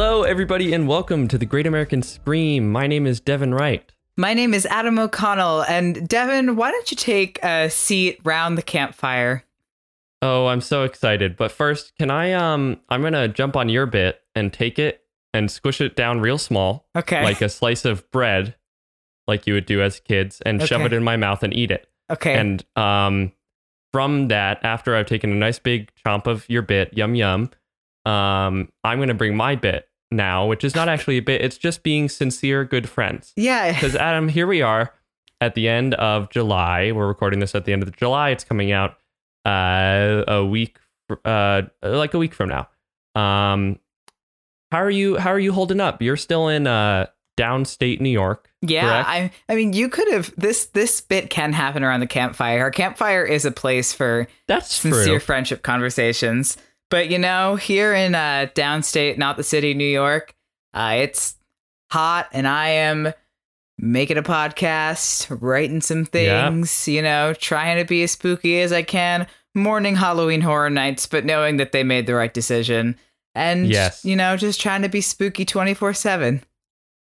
Hello, everybody, and welcome to the Great American Scream. My name is Devin Wright. My name is Adam O'Connell, and Devin, why don't you take a seat round the campfire? Oh, I'm so excited. But first, can I um I'm going to jump on your bit and take it and squish it down real small, Okay. like a slice of bread like you would do as kids and shove it in my mouth and eat it. okay. And um from that, after I've taken a nice big chomp of your bit, yum yum, um I'm going to bring my bit now, which is not actually a bit, it's just being sincere good friends. yeah. Because Adam, here we are at the end of July. We're recording this at the end of July. It's coming out uh, a week, uh, like a week from now. Um, how are you? How are you holding up? You're still in uh, downstate New York. Yeah, correct? I I mean you could have this this bit can happen around the campfire. Our campfire is a place for That's sincere true. friendship conversations. But you know, here in uh downstate, not the city, New York, uh it's hot and I am making a podcast, writing some Yeah. things, you know, trying to be as spooky as I can, mourning Halloween horror nights, but knowing that they made the right decision. And Yes. you know, just trying to be spooky 24/7.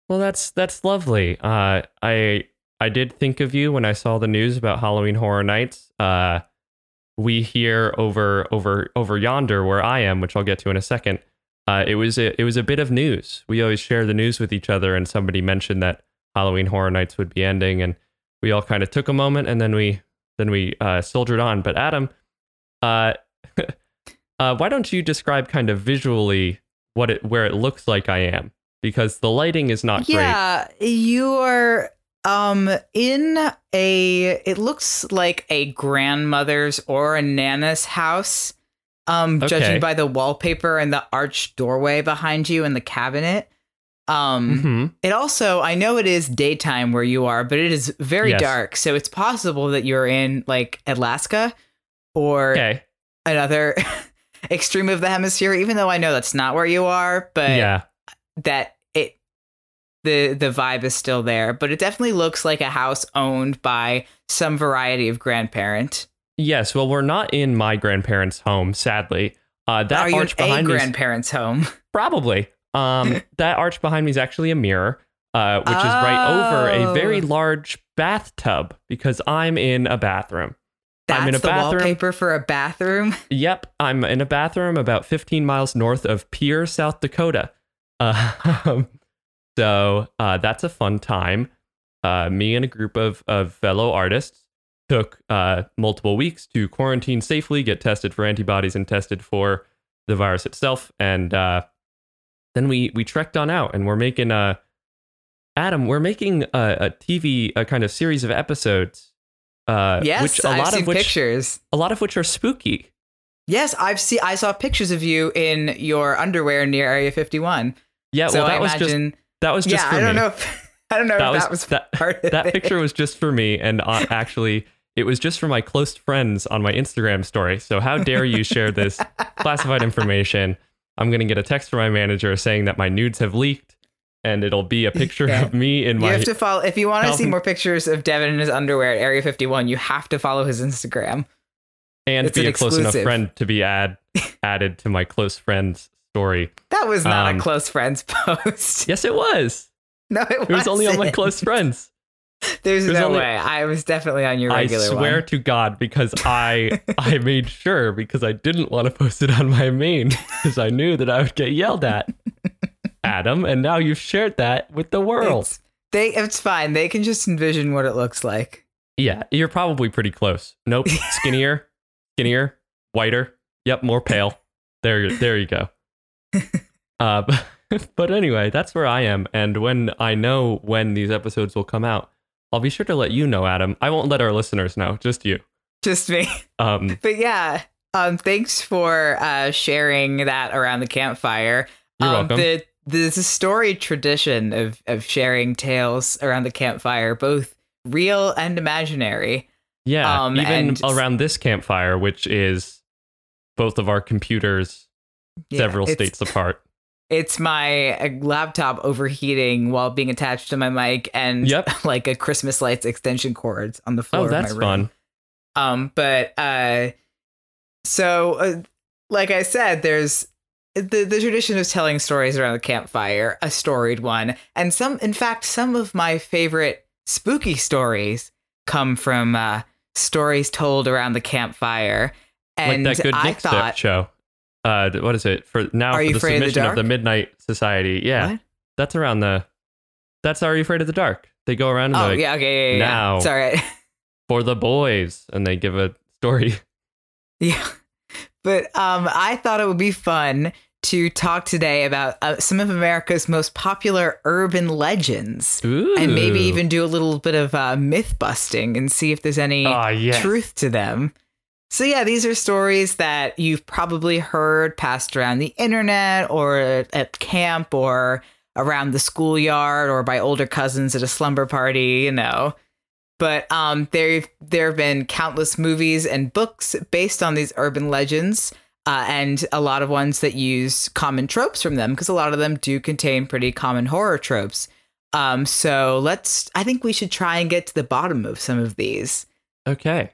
Well, that's that's lovely. Uh, I I did think of you when I saw the news about Halloween Horror Nights. Uh, we hear over over over yonder where I am, which I'll get to in a second. Uh, it was a, it was a bit of news. We always share the news with each other, and somebody mentioned that Halloween Horror Nights would be ending, and we all kind of took a moment, and then we then we uh, soldiered on. But Adam, uh, uh, why don't you describe kind of visually what it where it looks like I am? Because the lighting is not great. Yeah, you are um in a it looks like a grandmother's or a nana's house. Um Okay. judging by the wallpaper and the arched doorway behind you and the cabinet. Um hmm it also I know it is daytime where you are, but it is very Yes. dark. So it's possible that you're in like Alaska or Okay. another extreme of the hemisphere even though I know that's not where you are, but yeah. that the the vibe is still there, but it definitely looks like a house owned by some variety of grandparent. Yes. Well, we're not in my grandparents' home, sadly. Uh, that Are arch behind me, is- grandparent's home? probably. Um, that arch behind me is actually a mirror, uh, which is right over a very Oh. large bathtub because I'm in a bathroom. That's I'm in a the bathroom. wallpaper for a bathroom. Yep, I'm in a bathroom about 15 miles north of Pierre, South Dakota. Uh, so uh, that's a fun time. Uh, me and a group of, of fellow artists took uh, multiple weeks to quarantine safely, get tested for antibodies, and tested for the virus itself. And uh, then we we trekked on out, and we're making a Adam. We're making a, a TV, a kind of series of episodes. Uh, Yes, which a I've lot seen of which pictures. a lot of which are spooky. Yes, I've seen. I saw pictures of you in your underwear near Area 51. Yeah, so well, that I was just imagine. That was just yeah, for I don't me. know. If, I don't know That if was- that was that- part of that it. picture was just for me, and uh, actually, it was just for my close friends on my Instagram story. So how dare you share this classified information? I'm gonna get a text from my manager saying that my nudes have leaked, and it'll be a picture Yeah. of me in You my. have to follow if you want to see more pictures of Devin in his underwear at Area 51. You have to follow his Instagram. and it's be an a close enough exclusive. friend to be add added to my close friends story. That was not Um, a close friends post. Yes, it was. No, it, It was only on my close friends. There's no only- way. I was definitely on your regular. One. I swear one. to God, because I I made sure because I didn't want to post it on my main because I knew that I would get yelled at, Adam. And now you've shared that with the world. It's, they, it's fine. They can just envision what it looks like. Yeah, you're probably pretty close. Nope, skinnier, skinnier, whiter. Yep, more pale. There, there you go. Uh, but, but anyway, that's where I am. And when I know when these episodes will come out, I'll be sure to let you know, Adam. I won't let our listeners know, just you. Just me. Um, But yeah, um, thanks for uh, sharing that around the campfire. You're um, welcome. The, there's a storied tradition of of sharing tales around the campfire, both real and imaginary. yeah, um, even and- around this campfire, which is both of our computers Yeah, several states apart. It's my uh, laptop overheating while being attached to my mic, and Yep. like a Christmas lights extension cords on the floor. Oh, of my that's room. fun. Um, but uh, so uh, like I said, there's the the tradition of telling stories around the campfire, a storied one, and some, in fact, some of my favorite spooky stories come from uh, stories told around the campfire. And like that good I Nick thought, show. Uh, what is it for now? Are for You the Afraid of the submission of the Midnight Society. Yeah, What? that's around the. That's Are You Afraid of the Dark? They go around and oh like, yeah, okay, yeah, yeah, now. yeah. Sorry, for the boys, and they give a story. Yeah. But um, I thought it would be fun to talk today about uh, some of America's most popular urban legends and maybe even do a little bit of uh, myth busting and see if there's any Ah, yes. truth to them. So, yeah, these are stories that you've probably heard passed around the internet or at camp or around the schoolyard or by older cousins at a slumber party, you know. But um, there there have been countless movies and books based on these urban legends, uh, and a lot of ones that use common tropes from them because a lot of them do contain pretty common horror tropes. Um, so let's. I think we should try and get to the bottom of some of these. Okay.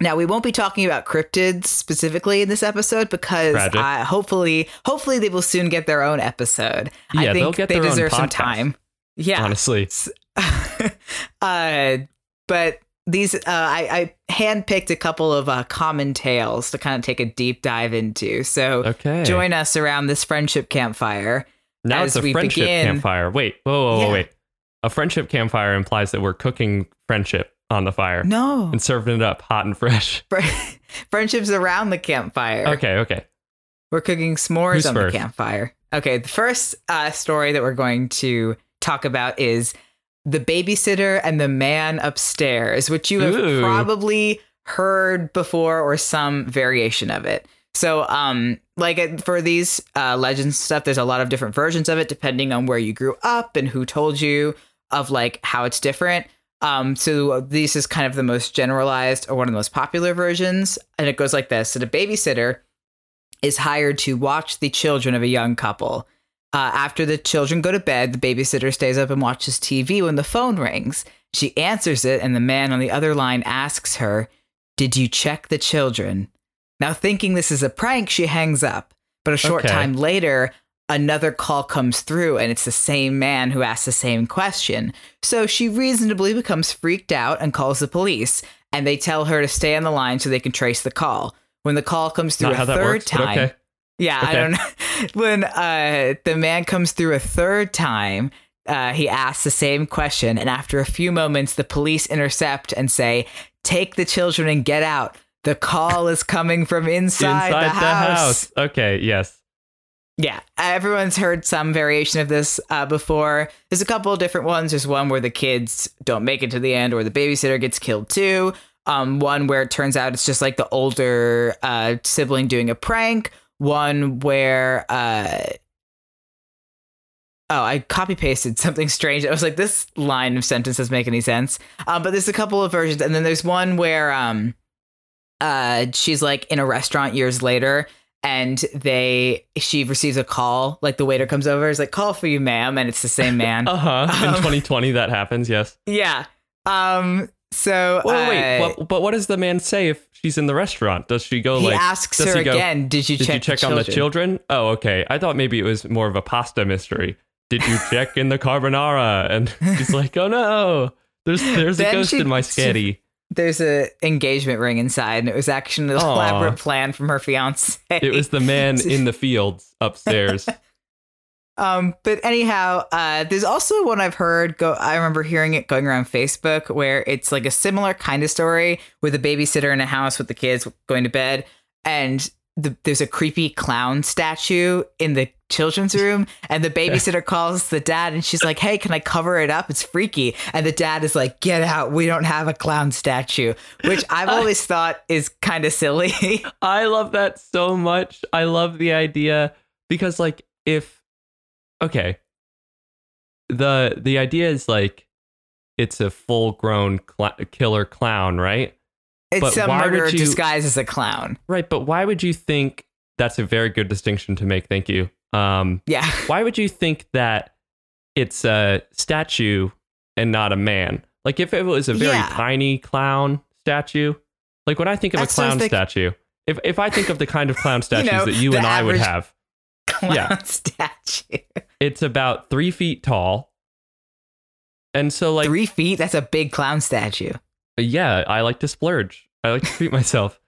Now we won't be talking about cryptids specifically in this episode because. I, hopefully, hopefully they will soon get their own episode. Yeah, I they'll think get they their own deserve some time. Yeah, Honestly. uh, but these uh, I, I handpicked a couple of uh, common tales to kind of take a deep dive into. So Okay. join us around this friendship campfire. now as it's a we friendship begin- campfire. Wait, whoa, whoa, whoa, Yeah. wait. A friendship campfire implies that we're cooking friendship on the fire No, and serving it up hot and fresh. Friendships around the campfire. Okay, okay. We're cooking s'mores Who's on first? the campfire. Okay, the first uh, story that we're going to talk about is the babysitter and the man upstairs, which you have Ooh. probably heard before or some variation of it. So, um, like uh, for these uh, legends stuff, there's a lot of different versions of it depending on where you grew up and who told you of like how it's different. Um, so this is kind of the most generalized or one of the most popular versions, and it goes like this: so the babysitter is hired to watch the children of a young couple. Uh, after the children go to bed, the babysitter stays up and watches TV when the phone rings. She answers it, and the man on the other line asks her, Did you check the children? Now, thinking this is a prank, she hangs up. But a short Okay. time later, another call comes through, and it's the same man who asks the same question. So she reasonably becomes freaked out and calls the police, and they tell her to stay on the line so they can trace the call. When the call comes through Not a third works, time, okay. yeah, I don't know. When uh, the man comes through a third time, uh, he asks the same question, and after a few moments, the police intercept and say, "Take the children and get out. The call is coming from inside, Inside the, house. Okay, yes. Yeah, everyone's heard some variation of this uh, before. There's a couple of different ones. There's one where the kids don't make it to the end, or the babysitter gets killed too. Um, one where it turns out it's just like the older uh, sibling doing a prank. One where uh, oh, I copy pasted something strange. I was like, this line of sentence doesn't make any sense. Um, but there's a couple of versions, and then there's one where um, uh, she's like in a restaurant years later and they she receives a call like the waiter comes over is like call for you ma'am and it's the same man Uh huh. In Um, 2020, that happens. Yes. yeah um so Well, wait. uh, What, but what does the man say if she's in the restaurant? Does she go he like? asks does her he go, again did you Did check, you check the on the children? Oh, okay. I thought maybe it was more of a pasta mystery. Did you check in the carbonara? And she's like, oh no, there's there's a ghost she- in my sketty. There's a engagement ring inside and it was actually an Aw. elaborate plan from her fiance It was the man in the fields upstairs. Um, but anyhow, uh, there's also one I've heard go. I remember hearing it going around Facebook where it's like a similar kind of story with a babysitter in a house with the kids going to bed, and the, there's a creepy clown statue in the children's room, and the babysitter calls the dad, and she's like, "Hey, can I cover it up? It's freaky." And the dad is like, "Get out! We don't have a clown statue," which I've always thought is kind of silly. I love that so much. I love the idea because like if okay, the the idea is like it's a full grown cl- killer clown, right? It's But a murderer you- disguised as a clown. Right, but why would you think that's a very good distinction to make? Thank you. Um, Yeah. why would you think that it's a statue and not a man? Like if it was a very Yeah. tiny clown statue, like when I think of That's a what I was clown thinking. statue, if if I think of the kind of clown statues know, that you and I would have, Clown Yeah. statue. it's about three feet tall, and so like Three feet? That's a big clown statue. Yeah, I like to splurge. I like to treat myself.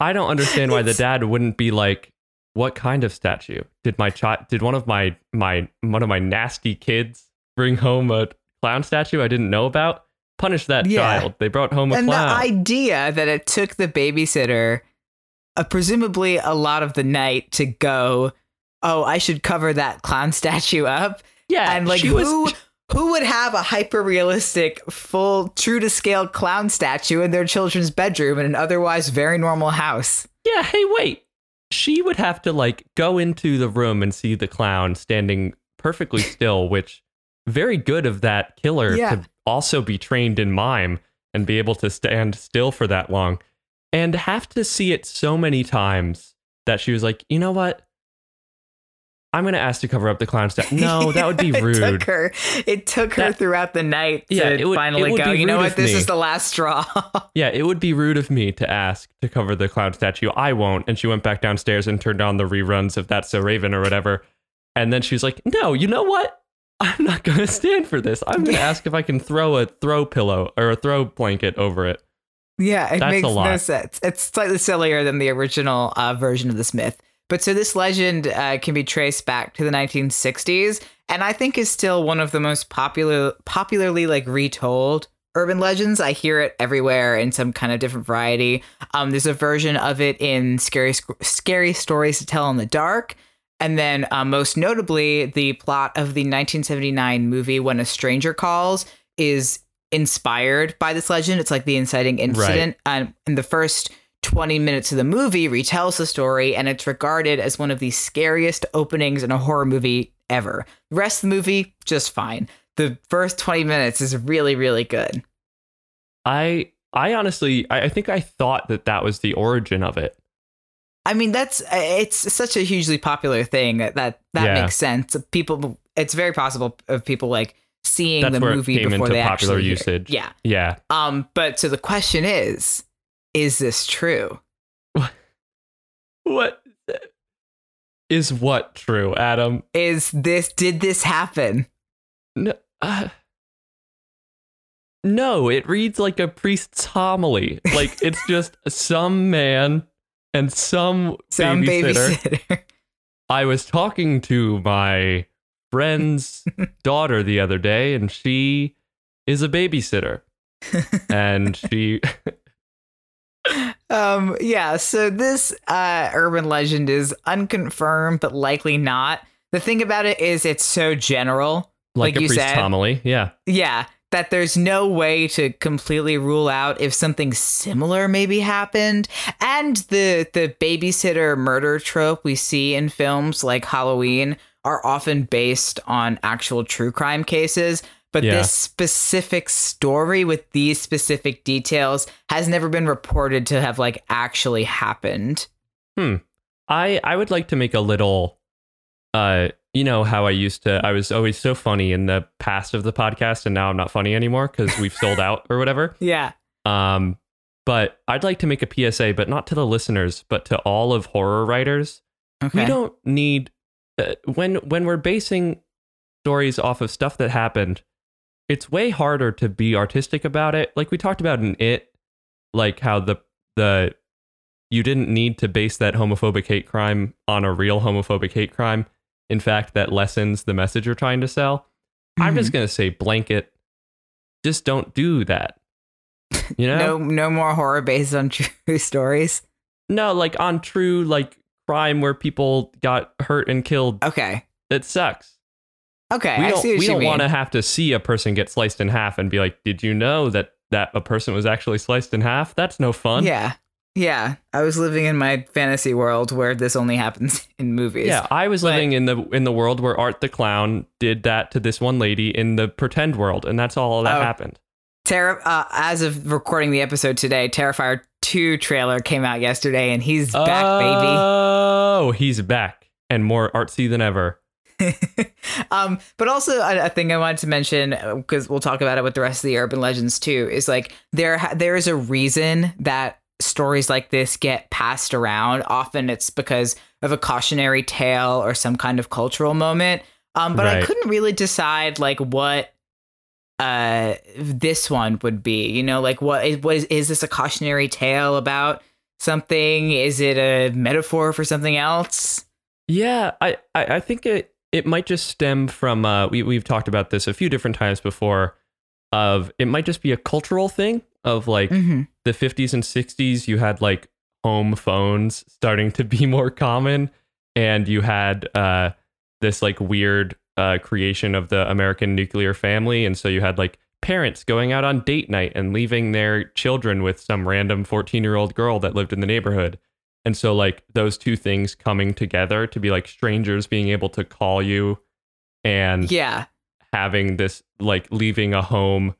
I don't understand why the dad wouldn't be like, "What kind of statue did my child? Did one of my my one of my nasty kids bring home a clown statue I didn't know about? Punish that Yeah. child. They brought home a and clown. the idea that it took the babysitter uh, presumably a lot of the night to go oh i should cover that clown statue up yeah, and like who was. Who would have a hyper realistic full true to scale clown statue in their children's bedroom in an otherwise very normal house Yeah, hey, wait. She would have to like go into the room and see the clown standing perfectly still, which very good of that killer Yeah. to also be trained in mime and be able to stand still for that long and have to see it so many times that she was like, you know what? I'm gonna ask to cover up the clown statue. No, that would be rude. it took her it took her That- throughout the night to Yeah, it would- finally go you know what this me." is the last straw Yeah, it would be rude of me to ask to cover the clown statue. I won't. And she went back downstairs and turned on the reruns of That's So Raven or whatever. And then she was like, No, you know what? I'm not going to stand for this. I'm going to ask if I can throw a throw pillow or a throw blanket over it. Yeah, it That's a makes no sense. It's slightly sillier than the original uh, version of this myth. But so this legend uh, can be traced back to the 1960s, and I think is still one of the most popular, popularly like retold urban legends. I hear it everywhere in some kind of different variety. Um, there's a version of it in scary, scary stories to tell in the dark. And then, uh, most notably, the plot of the 1979 movie When a Stranger Calls is inspired by this legend. It's like the inciting incident. And the first 20 minutes of the movie retells the story, and it's regarded as one of the scariest openings in a horror movie ever. The rest of the movie, just fine. The first 20 minutes is really, really good. I I honestly I, I think I thought that that was the origin of it. I mean, that's it's such a hugely popular thing that that, that Yeah. makes sense. People, it's very possible of people like seeing That's the movie before they popular actually hear usage. Yeah. Yeah. Um. But so the question is, is this true? What? What is what true, Adam? Is this did this happen? No, uh, no, it reads like a priest's homily. Like it's just some man and some, Some babysitter. babysitter. I was talking to my friend's daughter the other day, and she is a babysitter, and she um. Yeah. So this uh urban legend is unconfirmed, but likely not. The thing about it is, it's so general. like, Like a you said. homily. Yeah, Yeah, that there's no way to completely rule out if something similar maybe happened. And the the babysitter murder trope we see in films like Halloween are often based on actual true crime cases. But Yeah. this specific story with these specific details has never been reported to have like actually happened. Hmm. I I would like to make a little uh you know how I used to I was always so funny in the past of the podcast and now I'm not funny anymore cuz we've sold out or whatever. Yeah. Um but I'd like to make a PSA but not to the listeners but to all of horror writers. Okay. We don't need uh, when when we're basing stories off of stuff that happened it's way harder to be artistic about it. Like we talked about in it like how the the you didn't need to base that homophobic hate crime on a real homophobic hate crime. In fact, that lessens the message you're trying to sell. I'm just mm-hmm. going to say blanket just don't do that. You know? no no more horror based on true stories. no, like on true like crime where people got hurt and killed. Okay. It sucks. Okay. we don't see what we you don't want to have to see a person get sliced in half and be like, "Did you know that that a person was actually sliced in half?" That's no fun. Yeah. Yeah, I was living in my fantasy world where this only happens in movies. Yeah, I was But- living in the in the world where Art the clown did that to this one lady in the pretend world, and that's all that Oh. happened. Terra, uh, as of recording the episode today, Terrifier 2 trailer came out yesterday and he's back, baby. Oh, he's back and more artsy than ever. um, but also a, a thing I wanted to mention because we'll talk about it with the rest of the urban legends too is like there there is a reason that stories like this get passed around. Often it's because of a cautionary tale or some kind of cultural moment. Um, but I couldn't really decide like what uh this one would be you know like what is what is, is this a cautionary tale about something is it a metaphor for something else Yeah, I, I, I think it it might just stem from uh, we we've talked about this a few different times before. Of it might just be a cultural thing of like mm-hmm. the 50s and 60s. You had like home phones starting to be more common, and you had uh, this like weird uh, creation of the American nuclear family, and so you had like parents going out on date night and leaving their children with some random 14 year old girl that lived in the neighborhood. And so, like, those two things coming together to be like strangers being able to call you and yeah having this, like, leaving a home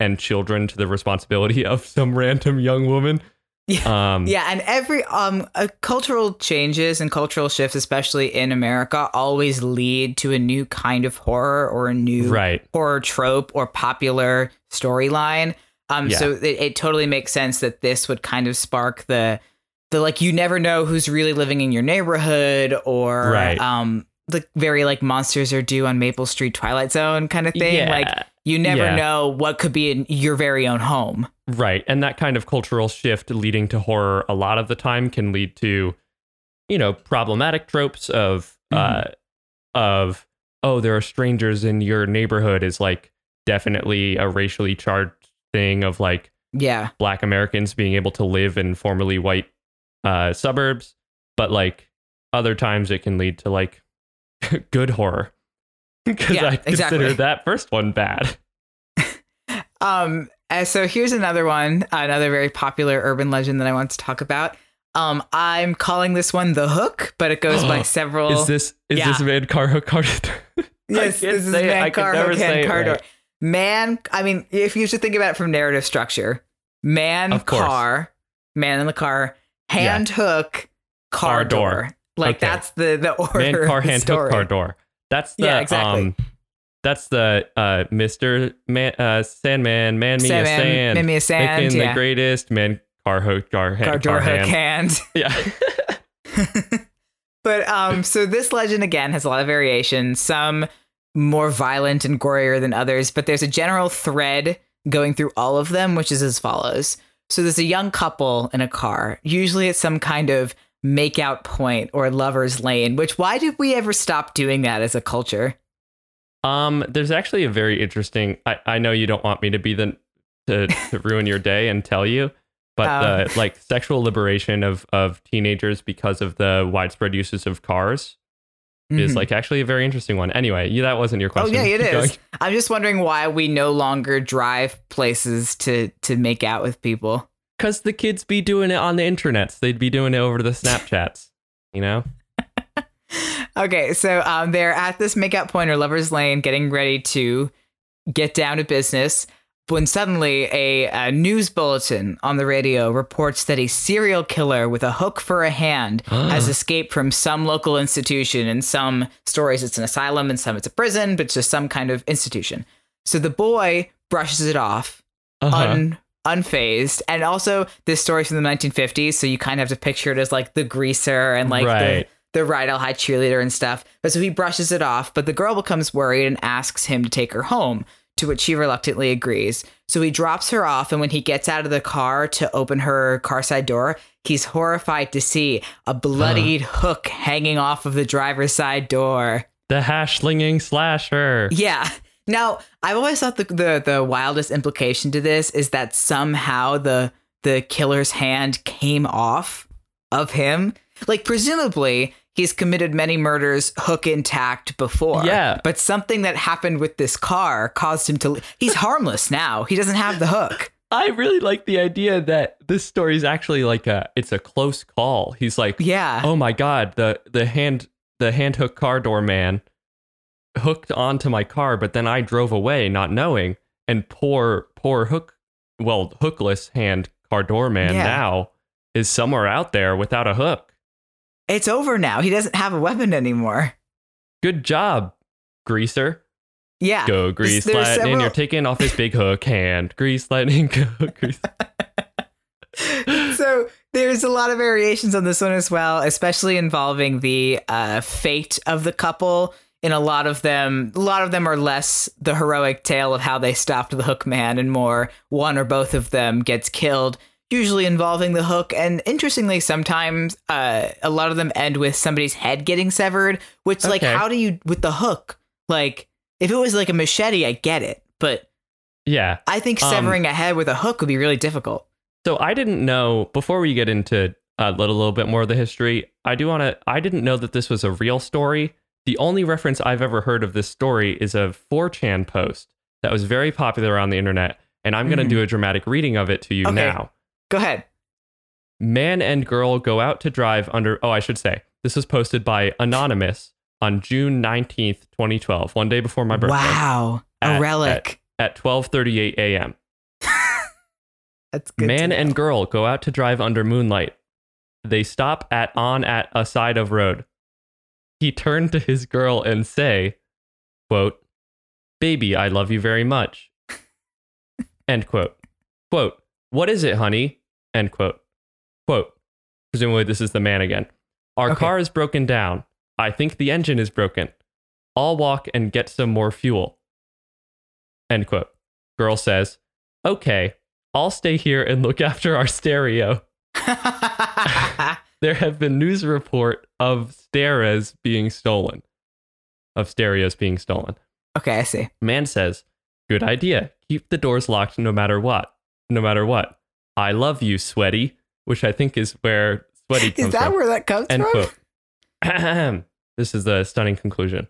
and children to the responsibility of some random young woman. Yeah. Um, yeah and every um uh, cultural changes and cultural shifts especially in america always lead to a new kind of horror or a new Right. horror trope or popular storyline. Um, Yeah. so it, it totally makes sense that this would kind of spark the the like you never know who's really living in your neighborhood or Right. um the very like monsters are due on Maple Street Twilight Zone kind of thing. Yeah. Like you never Yeah. know what could be in your very own home. Right. And that kind of cultural shift leading to horror a lot of the time can lead to, you know, problematic tropes of uh of oh, there are strangers in your neighborhood is like definitely a racially charged thing of like Yeah. black Americans being able to live in formerly white uh suburbs. But like other times it can lead to like good horror. Because Yeah, I consider exactly. that first one bad. Um, so here's another one, another very popular urban legend that I want to talk about. Um, I'm calling this one the Hook, but it goes by several. Is this is Yeah. this man Carho Carter? yes, this is I car hook hand car door. right. Man, I mean, if you should think about it from narrative structure, man car, man in the car, hand hook, car, Car door. door. Like Okay. that's the the order. man car hand story. hook car door. That's the Yeah, exactly. um that's the uh Mr. Man uh Sandman, man me a sand. man me a sand, Making yeah. the greatest man car hook car hand Car door car hook hand. hand. Yeah. But um, so this legend again has a lot of variations. Some more violent and gorier than others, but there's a general thread going through all of them, which is as follows. So there's a young couple in a car. Usually at some kind of makeout point or lover's lane. Which why did we ever stop doing that as a culture? um there's actually a very interesting I, I know you don't want me to be the to, to ruin your day and tell you, but Oh. the like sexual liberation of of teenagers because of the widespread uses of cars is Mhm. like actually a very interesting one. Anyway, you, that wasn't your question. Oh yeah, it Keep is. going. I'm just wondering why we no longer drive places to to make out with people. Because the kids be doing it on the internets. They'd be doing it over the Snapchats. You know? Okay, so um, they're at this makeout point or lover's lane, getting ready to get down to business. When suddenly a, a news bulletin on the radio reports that a serial killer with a hook for a hand has escaped from some local institution. In some stories, it's an asylum, and some it's a prison, but it's just some kind of institution. So the boy brushes it off, Uh-huh. un, unfazed. And also, this story's from the 1950s, so you kind of have to picture it as like the greaser and like Right. the, the Rydell High cheerleader and stuff. But so he brushes it off, but the girl becomes worried and asks him to take her home, to which she reluctantly agrees. So he drops her off, and when he gets out of the car to open her car side door, he's horrified to see a bloodied hook hanging off of the driver's side door. the hash slinging slasher. Yeah. Now, I've always thought the, the the wildest implication to this is that somehow the the killer's hand came off of him. Like presumably he's committed many murders hook intact before. Yeah. But something that happened with this car caused him to he's harmless now. He doesn't have the hook. I really like the idea that this story is actually like a it's a close call. He's like, Yeah. oh my god, the the hand the hand hook car door man hooked onto my car, but then I drove away not knowing, and poor poor hook well hookless hand car door man Yeah. now is somewhere out there without a hook. It's over now. He doesn't have a weapon anymore. Good job, greaser. Yeah. Go grease there's lightning. several- You're taking off his big hook hand. Grease lightning. Go grease. so there's a lot of variations on this one as well, especially involving the uh, fate of the couple. In a lot of them, a lot of them are less the heroic tale of how they stopped the hook man, and more one or both of them gets killed. Usually involving the hook, and interestingly, sometimes uh, a lot of them end with somebody's head getting severed. Which, like, how do you with the hook? Like, if it was like a machete, I get it, but Yeah. I think Um, severing a head with a hook would be really difficult. So I didn't know before we get into a little, little bit more of the history. I do want to. I didn't know that this was a real story. The only reference I've ever heard of this story is a 4chan post that was very popular on the internet, and I'm going to Mhm. do a dramatic reading of it to you Okay. now. Go ahead. Man and girl go out to drive under. Oh, I should say this was posted by Anonymous on June 19th, 2012, one day before my birthday Wow, a At- relic. at 12:38 a.m. That's good. Man and girl go out to drive under moonlight. They stop at on at a side of road. He turned to his girl and say, quote, Baby, I love you very much. End quote. Quote, What is it, honey? End quote. Quote, Presumably this is the man again. Our Okay. car is broken down. I think the engine is broken. I'll walk and get some more fuel. End quote. Girl says, Okay, I'll stay here and look after our stereo. There have been news report of stereos being stolen. Of stereos being stolen. okay, I see. Man says, Good idea. Keep the doors locked no matter what. No matter what. I love you, sweaty, which I think is where sweaty comes Is that from. where that comes End from? quote. This is the stunning conclusion.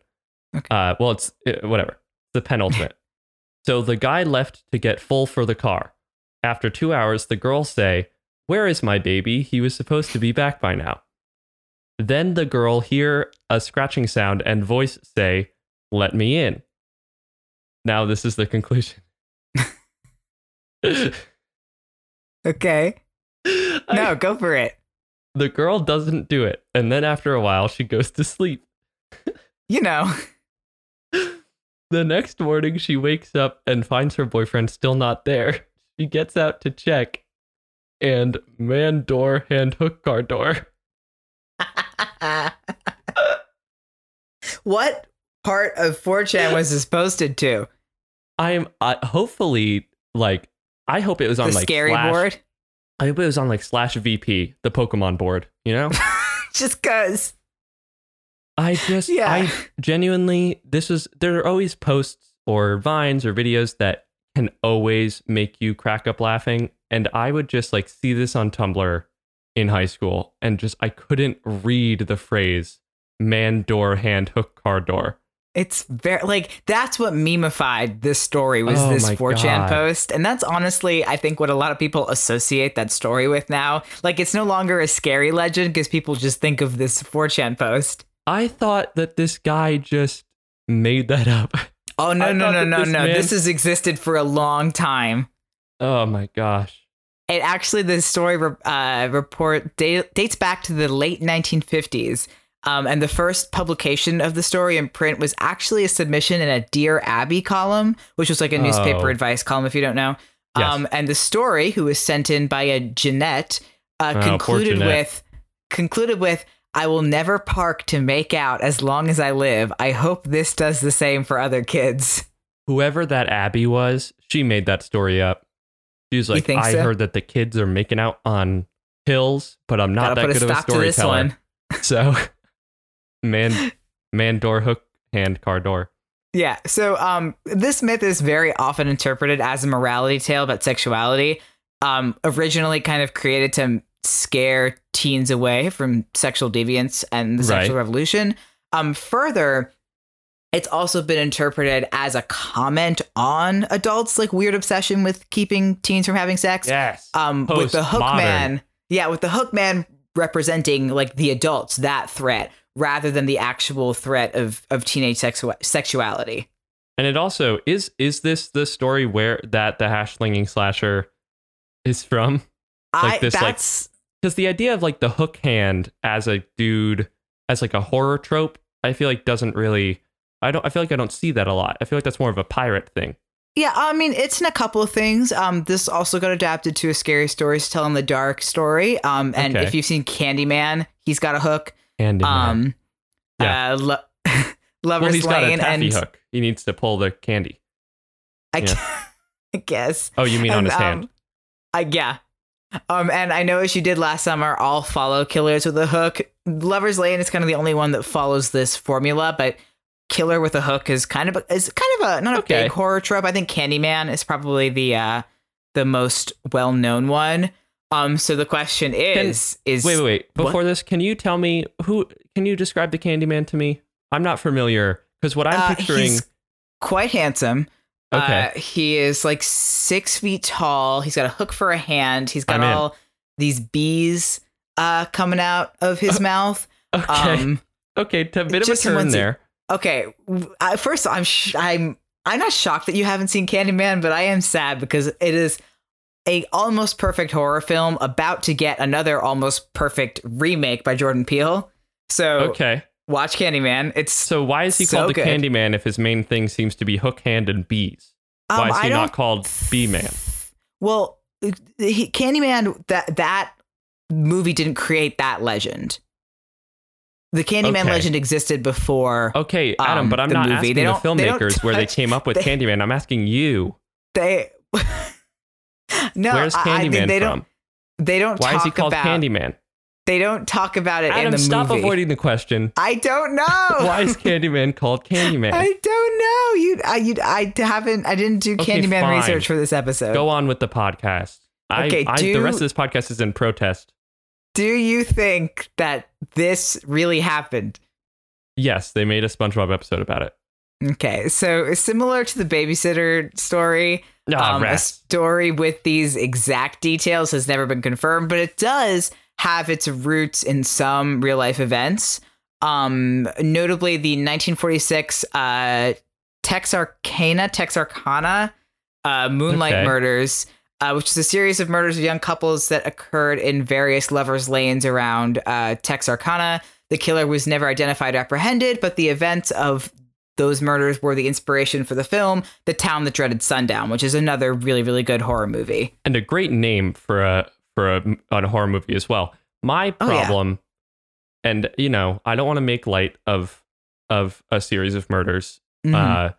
Okay. Uh, well, it's uh, whatever. The penultimate. so the guy left to get full for the car. After two hours, the girls say, Where is my baby? He was supposed to be back by now. Then the girl hear a scratching sound and voice say, Let me in. Now this is the conclusion. Okay. I- No, go for it. the girl doesn't do it. And then after a while, she goes to sleep. You know. The next morning, she wakes up and finds her boyfriend still not there. She gets out to check, and man door hand hook car door. what part of 4chan was this posted to? I'm uh, hopefully like I hope it was on The like scary slash, board? I hope it was on like slash VP, the Pokemon board. You know, Just cuz. I just Yeah. I genuinely this is there are always posts or vines or videos that can always make you crack up laughing, and I would just like see this on Tumblr in high school and just I couldn't read the phrase man door hand hook car door. It's very like that's what memeified this story was Oh this 4chan God. post. And that's honestly, I think, what a lot of people associate that story with now. Like it's no longer a scary legend because people just think of this 4chan post. I thought that this guy just made that up. Oh no, no, no, no, this no. man- This has existed for a long time. Oh my gosh. It actually, the story uh, report da- dates back to the late 1950s. Um, and the first publication of the story in print was actually a submission in a Dear Abby column, which was like a newspaper Oh. advice column, if you don't know. Yes. Um, and the story, who was sent in by a Jeanette, uh, Oh, concluded Jeanette. with concluded with, "I will never park to make out as long as I live. I hope this does the same for other kids." Whoever that Abby was, she made that story up. She was like, I so? heard that the kids are making out on hills, but I'm not Gotta that good of a stop to this storyteller. So, man, man, door hook, hand, car door. Yeah. So um this myth is very often interpreted as a morality tale about sexuality. Um originally kind of created to scare teens away from sexual deviance and the sexual Right. revolution. Um further it's also been interpreted as a comment on adults like weird obsession with keeping teens from having sex. Yes. Um, with the hook man, yeah, with the hook man representing like the adults, that threat rather than the actual threat of of teenage sexu- sexuality. And it also is is this the story where that the hash slinging slasher is from? Like I this, like- that's Because the idea of like the hook hand as a dude as like a horror trope, I feel like doesn't really. I don't. I feel like I don't see that a lot. I feel like that's more of a pirate thing. Yeah, I mean, it's in a couple of things. Um, this also got adapted to a scary stories tell in the dark story. Um, and Okay. if you've seen Candyman, he's got a hook. And Um, Yeah. uh, lo- well, he's got a Lane, taffy and hook. He needs to pull the candy. I, Yeah. I guess. Oh, you mean on And, his hand? um, I yeah. Um, and I know as you did last summer, all follow killers with a hook. Lover's Lane is kind of the only one that follows this formula, but killer with a hook is kind of a, is kind of a not a Okay. big horror trope. I think Candyman is probably the uh the most well known one. Um, so the question is is Wait, wait, wait. what? Before this, can you tell me who? Can you describe the Candyman to me? I'm not familiar because what I'm Uh, picturing. he's quite handsome. Okay. Uh, he is like six feet tall. He's got a hook for a hand. He's got I'm in. all these bees uh, coming out of his mouth. okay. Um, okay. A bit of a turn you- there. okay, I, first I'm sh- I'm I'm not shocked that you haven't seen Candyman, but I am sad because it is a almost perfect horror film about to get another almost perfect remake by Jordan Peele. So Okay. watch Candyman. It's So why is he So called the good. Candyman if his main thing seems to be hook hand and bees? um, Why is he don't called Bee Man? Well, he, Candyman that that movie didn't create that legend. The Candyman Okay. legend existed before Okay, Adam, Um, but I'm the not movie. asking the filmmakers where they came up with they- Candyman. I'm asking you. they. no, Where's I- I think Candyman they from? don't. They don't Why is he called about. Candyman? They don't talk about it in Adam, the stop movie. avoiding the question. I don't know. Why is Candyman called Candyman? I don't know. You, I, you, I haven't. I didn't do Okay, Candyman fine. research for this episode. Go on with the podcast. Okay, I, do- the rest of this podcast is in protest. Do you think that this really happened? Yes, they made a SpongeBob episode about it. Okay, so similar to the babysitter story, Ah, um, a story with these exact details has never been confirmed, but it does have its roots in some real life events. Um, notably, the 1946 uh, Texarkana, Texarkana uh, Moonlight Okay. Murders, uh, which is a series of murders of young couples that occurred in various lovers' lanes around uh, Texarkana. The killer was never identified or apprehended, but the events of those murders were the inspiration for the film The Town That Dreaded Sundown, which is another really, really good horror movie. and a great name for a for a, a horror movie as well. My Oh, yeah. problem, and you know, I don't want to make light of of a series of murders, Mhm. uh,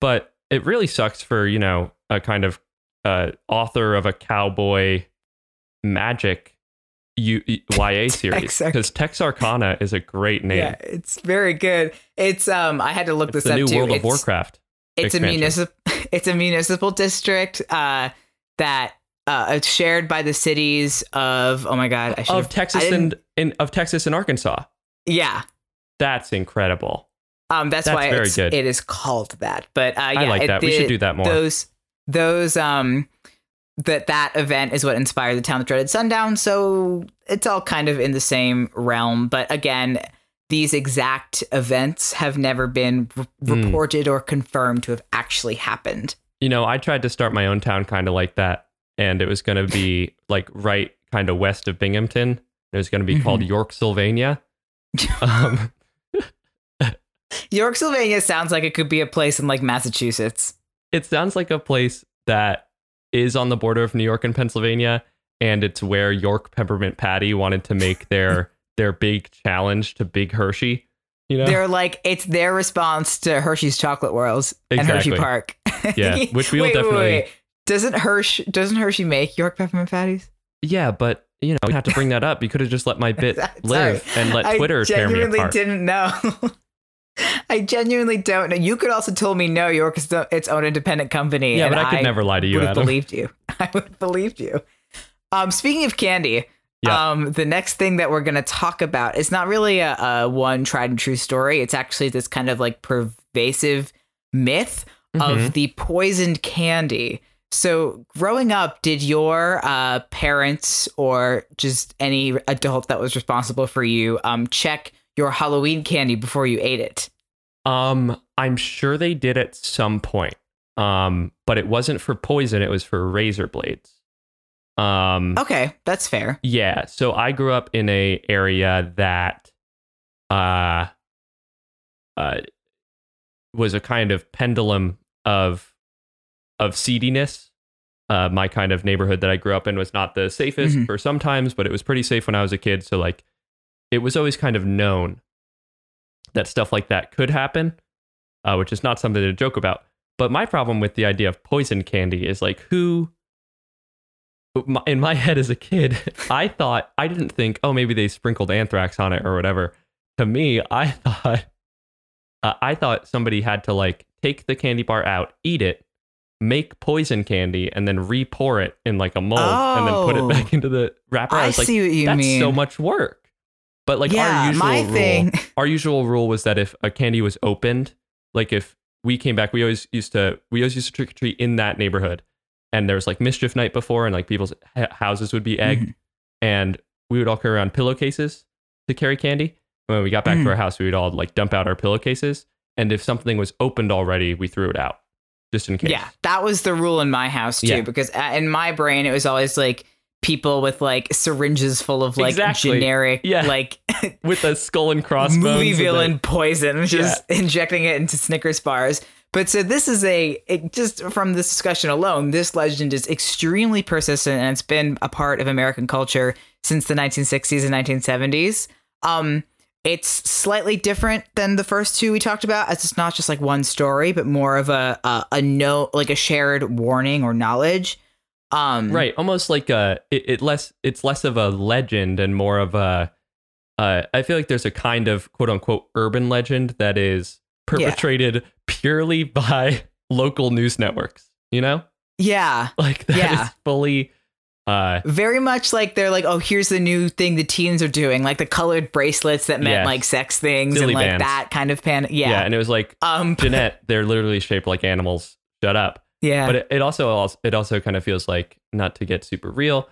but it really sucks for you know a kind of uh, author of a cowboy magic U- YA series because Texarkana is a great name. yeah, it's very good. It's um, I had to look it's this the up new too. World of It's- Warcraft. It's a municipal. It's a municipal district uh, that uh, it's shared by the cities of. Oh my god, I should of Texas and in, of Texas and Arkansas. yeah. That's incredible. Um, that's, That's why very good. it is called that. But uh, yeah, I like it- that. we should do that more. Those those um that that event is what inspired the town that dreaded sundown. So it's all kind of in the same realm. But again, these exact events have never been re- Hmm. reported or confirmed to have actually happened. you know, I tried to start my own town kind of like that, and it was going to be like right kind of west of Binghamton. It was going to be Mm-hmm. called York, Sylvania. Um, York, Sylvania sounds like it could be a place in like Massachusetts. it sounds like a place that is on the border of New York and Pennsylvania, and it's where York Peppermint Patty wanted to make their their big challenge to Big Hershey. You know, They're like it's their response to Hershey's Chocolate Worlds and Hershey Park. Yeah, which we'll Wait, wait, definitely- wait. Doesn't Hershey doesn't Hershey make York peppermint patties? yeah, but you know, you have to bring that up. You could have just let my bit live and let Twitter I tear me genuinely apart. didn't know. I genuinely don't know. You could also told me no, York is its own independent company. yeah, but I could never lie to you, I would have believed you. I would have believed you. Um, speaking of candy, Yeah. um, the next thing that we're going to talk about is not really a, a one tried and true story. It's actually this kind of like pervasive myth Mhm. of the poisoned candy. So, growing up, did your uh, parents or just any adult that was responsible for you um, check your Halloween candy before you ate it? Um, I'm sure they did at some point. Um, but it wasn't for poison, it was for razor blades. Um Okay, that's fair. yeah, so I grew up in a area that uh uh was a kind of pendulum of of seediness. Uh, my kind of neighborhood that I grew up in was not the safest Mhm. for sometimes, but it was pretty safe when I was a kid. So like, it was always kind of known that stuff like that could happen, uh, which is not something to joke about. But my problem with the idea of poison candy is like, who? In my head as a kid, I thought I didn't think, oh, maybe they sprinkled anthrax on it or whatever. To me, I thought, uh, I thought somebody had to like take the candy bar out, eat it, make poison candy, and then re-pour it in like a mold, and then put Oh. it back into the wrapper. I, I like, see what you that's mean. so much work. But like yeah, our usual my rule, thing. our usual rule was that if a candy was opened, like if we came back, we always used to we always used to trick or treat in that neighborhood, and there was like mischief night before, and like people's houses would be egged, Mhm. and we would all carry around pillowcases to carry candy. And when we got back Mhm. to our house, we would all like dump out our pillowcases, and if something was opened already, we threw it out just in case. Yeah, that was the rule in my house too. Yeah. Because uh, in my brain, it was always like people with like syringes full of like Exactly. generic, Yeah. like with a skull and crossbones. movie villain poison, just injecting it into Snickers bars. But so this is a it, just from this discussion alone, this legend is extremely persistent and it's been a part of American culture since the 1960s and 1970s. Um, it's slightly different than the first two we talked about, as it's not just like one story, but more of a a, a note, like a shared warning or knowledge. Um, right almost like a it, it less it's less of a legend and more of a uh, i feel like there's a kind of quote unquote urban legend that is perpetrated purely by local news networks you know Yeah. like that is Yeah. fully uh very much like they're like, oh, here's the new thing the teens are doing, like the colored bracelets that meant like sex things Silly and like bands. that kind of pan. yeah. Yeah. and it was like um. jeanette they're literally shaped like animals shut up Yeah. but it, it also it also kind of feels like not to get super real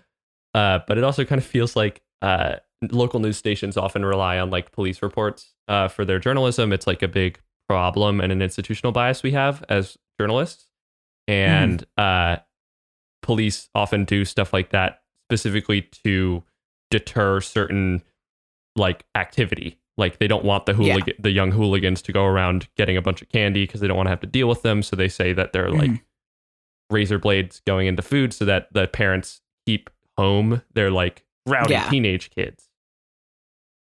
uh but it also kind of feels like uh local news stations often rely on like police reports uh for their journalism it's like a big problem and an institutional bias we have as journalists and uh police often do stuff like that specifically to deter certain like activity like they don't want the Yeah. hooligan the young hooligans to go around getting a bunch of candy because they don't want to have to deal with them so they say that they're like Mhm. Razor blades going into food so that the parents keep home their like rowdy Yeah. teenage kids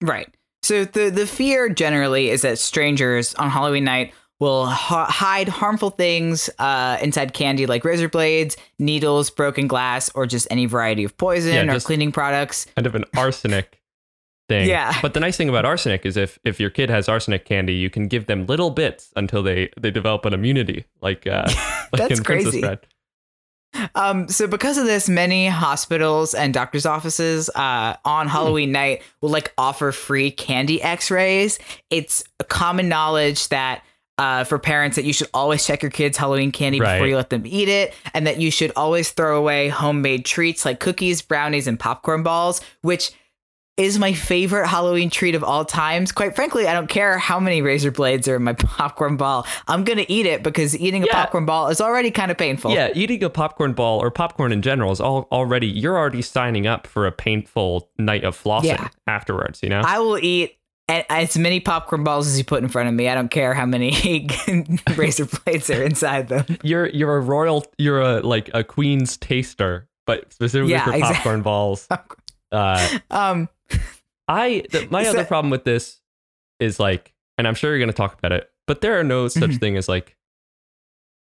Right. So the the fear generally is that strangers on Halloween night will ha- hide harmful things uh, inside candy like razor blades, needles, broken glass, or just any variety of poison Yeah, or cleaning products. kind of an arsenic thing Yeah. but the nice thing about arsenic is if if your kid has arsenic candy you can give them little bits until they they develop an immunity like uh like That's in Princess crazy. Bride. Um, so because of this, many hospitals and doctors' offices uh, on Halloween night will like offer free candy X-rays. It's a common knowledge that uh, for parents that you should always check your kids' Halloween candy before you let them eat it, and that you should always throw away homemade treats like cookies, brownies, and popcorn balls, which is my favorite Halloween treat of all times. Quite frankly, I don't care how many razor blades are in my popcorn ball. I'm gonna eat it because eating a Yeah. popcorn ball is already kind of painful. yeah eating a popcorn ball or popcorn in general is all already you're already signing up for a painful night of flossing Yeah. afterwards you know I will eat as many popcorn balls as you put in front of me. I don't care how many razor blades are inside them. you're you're a royal you're a like a queen's taster but specifically Yeah, for popcorn balls uh Um, I th- my So- other problem with this is like, and I'm sure you're going to talk about it, but there are no such Mhm. thing as like,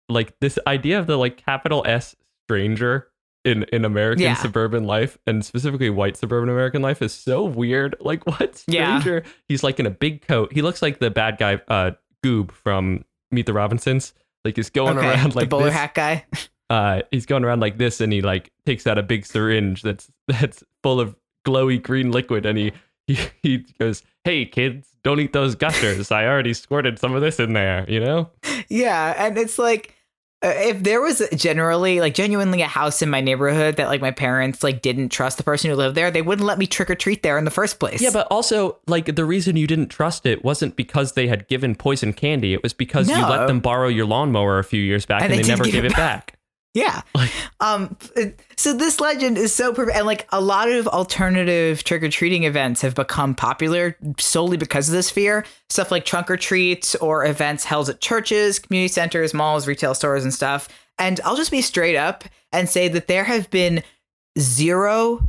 like this idea of the like capital S stranger in in American Yeah. suburban life and specifically white suburban American life is so weird. Like, what Yeah. stranger? He's like in a big coat. He looks like the bad guy, uh, Goob from Meet the Robinsons. Like he's going okay, around like the bowler this hat guy. uh, he's going around like this, and he like takes out a big syringe that's that's full of glowy green liquid, and he he, he goes, "Hey kids, don't eat those gushers. I already squirted some of this in there." You know? Yeah, and it's like uh, if there was generally like genuinely a house in my neighborhood that like my parents like didn't trust the person who lived there, they wouldn't let me trick or treat there in the first place. Yeah, but also like the reason you didn't trust it wasn't because they had given poison candy. It was because you let them borrow your lawnmower a few years back And and, they they, never gave it it back. Yeah. Um. So this legend is so perfect, and like a lot of alternative trick or treating events have become popular solely because of this fear. Stuff like trunk or treats or events held at churches, community centers, malls, retail stores, and stuff. And I'll just be straight up and say that there have been zero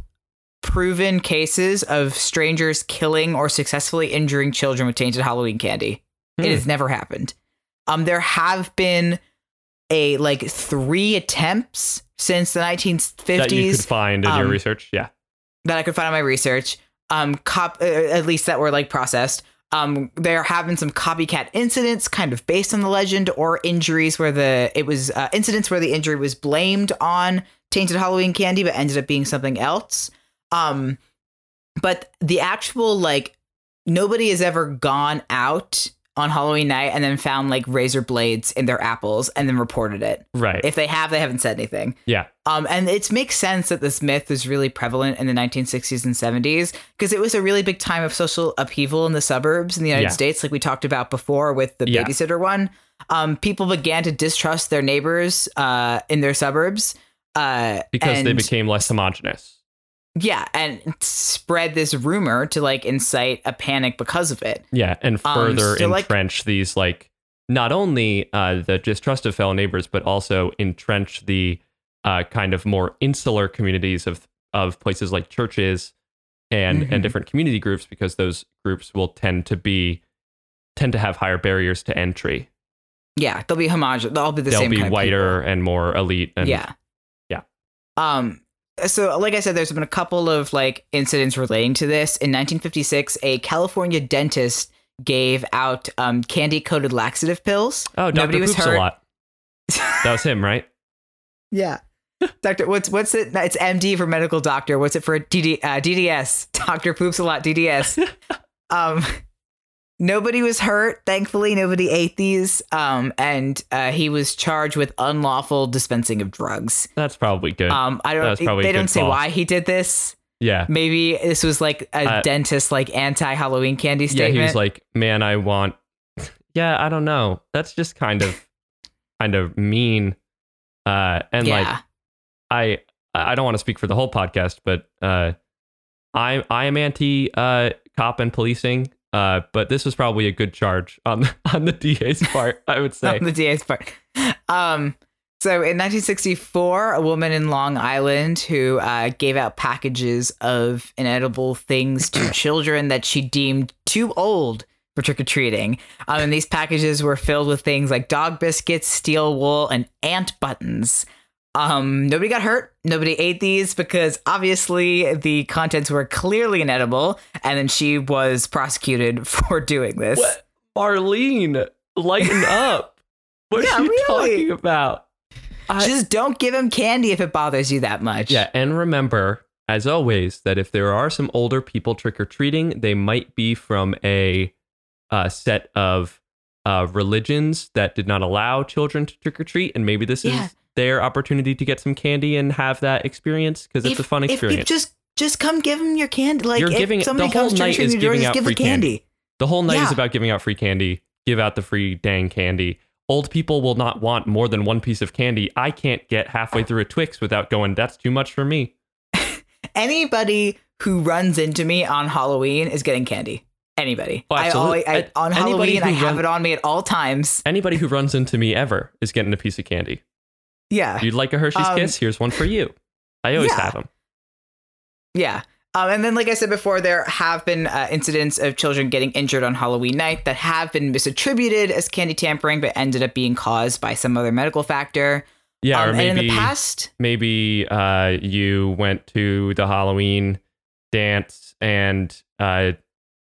proven cases of strangers killing or successfully injuring children with tainted Halloween candy. It Hmm. has never happened. Um, there have been a like three attempts since the 1950s That you could find in your um, research. Yeah. that I could find on my research. Um, cop uh, at least that were like processed. Um, there have been some copycat incidents, kind of based on the legend, or injuries where the it was uh, incidents where the injury was blamed on tainted Halloween candy, but ended up being something else. Um, but the actual like nobody has ever gone out on Halloween night and then found like razor blades in their apples and then reported it. Right. If they have, they haven't said anything. yeah. Um, and it makes sense that this myth was really prevalent in the 1960s and 70s because it was a really big time of social upheaval in the suburbs in the United Yeah. States, like we talked about before with the Yeah. babysitter one. Um, people began to distrust their neighbors uh, in their suburbs uh, Because they became less homogenous. Yeah, and spread this rumor to like incite a panic because of it. Yeah, and Um, further so, like- entrench these like not only uh, the distrust of fellow neighbors, but also entrench the uh, kind of more insular communities of of places like churches and Mhm. and different community groups, because those groups will tend to be tend to have higher barriers to entry. Yeah, they'll be homogenous. They'll all be the They'll same. be kind of whiter and more elite. And yeah. yeah. Um so like I said there's been a couple of like incidents relating to this. In 1956, a California dentist gave out um candy coated laxative pills. oh, Doctor Nobody was Poops a lot. That was him, right? Yeah. Doctor, what's what's it? It's MD for medical doctor. What's it for DD, uh, DDS? Doctor poops a lot. DDS. um, nobody was hurt. Thankfully, nobody ate these. Um, and uh, he was charged with unlawful dispensing of drugs. That's probably good. Um, I don't. They don't say call. why he did this. yeah. Maybe this was like a Uh, dentist like anti Halloween candy statement. Yeah, he was like, "Man, I want." Yeah, I don't know. That's just kind of, kind of mean. Uh, and yeah. like, I, I don't want to speak for the whole podcast, but uh, I, I am anti uh cop and policing. Uh, but this was probably a good charge on on the DA's part. I would say. on the DA's part. Um, so in 1964, a woman in Long Island who uh, gave out packages of inedible things to children that she deemed too old for trick or treating. Um, and these packages were filled with things like dog biscuits, steel wool, and ant buttons. Um, nobody got hurt. Nobody ate these because obviously the contents were clearly inedible, and then she was prosecuted for doing this. What? Marlene, lighten up. What Yeah, are you really. talking about? I- Just don't give him candy if it bothers you that much. Yeah, and remember, as always, that if there are some older people trick or treating, they might be from a uh, set of uh, religions that did not allow children to trick or treat, and maybe this Yeah. is their opportunity to get some candy and have that experience because it's If- a fun experience. If, just just come give them your candy. Like You're if giving- somebody the whole comes night or is your door, giving out give free the candy. the whole night is about giving out free candy. Give out the free dang candy. Old people will not want more than one piece of candy. I can't get halfway through a Twix without going, that's too much for me. Anybody who runs into me on Halloween is getting candy. Anybody. Oh, I always, I, on Halloween, I have run- it on me at all times. Anybody who runs into me ever is getting a piece of candy. Yeah. You'd like a Hershey's Um, Kiss? Here's one for you. I always yeah. have them. Yeah. Um, and then, like I said before, there have been uh, incidents of children getting injured on Halloween night that have been misattributed as candy tampering, but ended up being caused by some other medical factor. Yeah, Um, or maybe and in the past, maybe uh, you went to the Halloween dance and uh,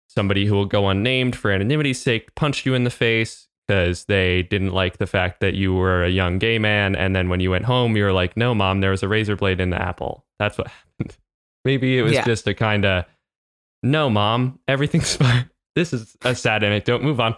somebody who will go unnamed for anonymity's sake punched you in the face because they didn't like the fact that you were a young gay man. And then when you went home, you were like, "No, mom, there was a razor blade in the apple." That's what happened. Maybe it was Yeah. just a kind of no, mom, everything's fine. This is a sad anecdote. Don't move on.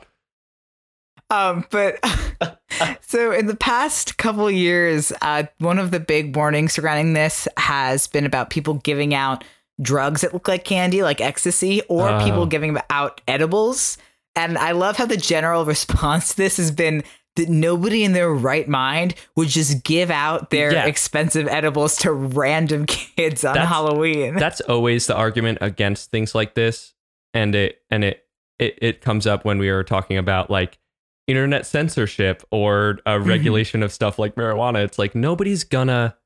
Um, but so in the past couple years, uh, one of the big warnings surrounding this has been about people giving out drugs that look like candy, like ecstasy, or Oh. people giving out edibles. And I love how the general response to this has been that nobody in their right mind would just give out their Yeah. expensive edibles to random kids on That's- Halloween. That's always the argument against things like this, and it and it it, it comes up when we are talking about like internet censorship or a Mm-hmm. regulation of stuff like marijuana. It's like nobody's gonna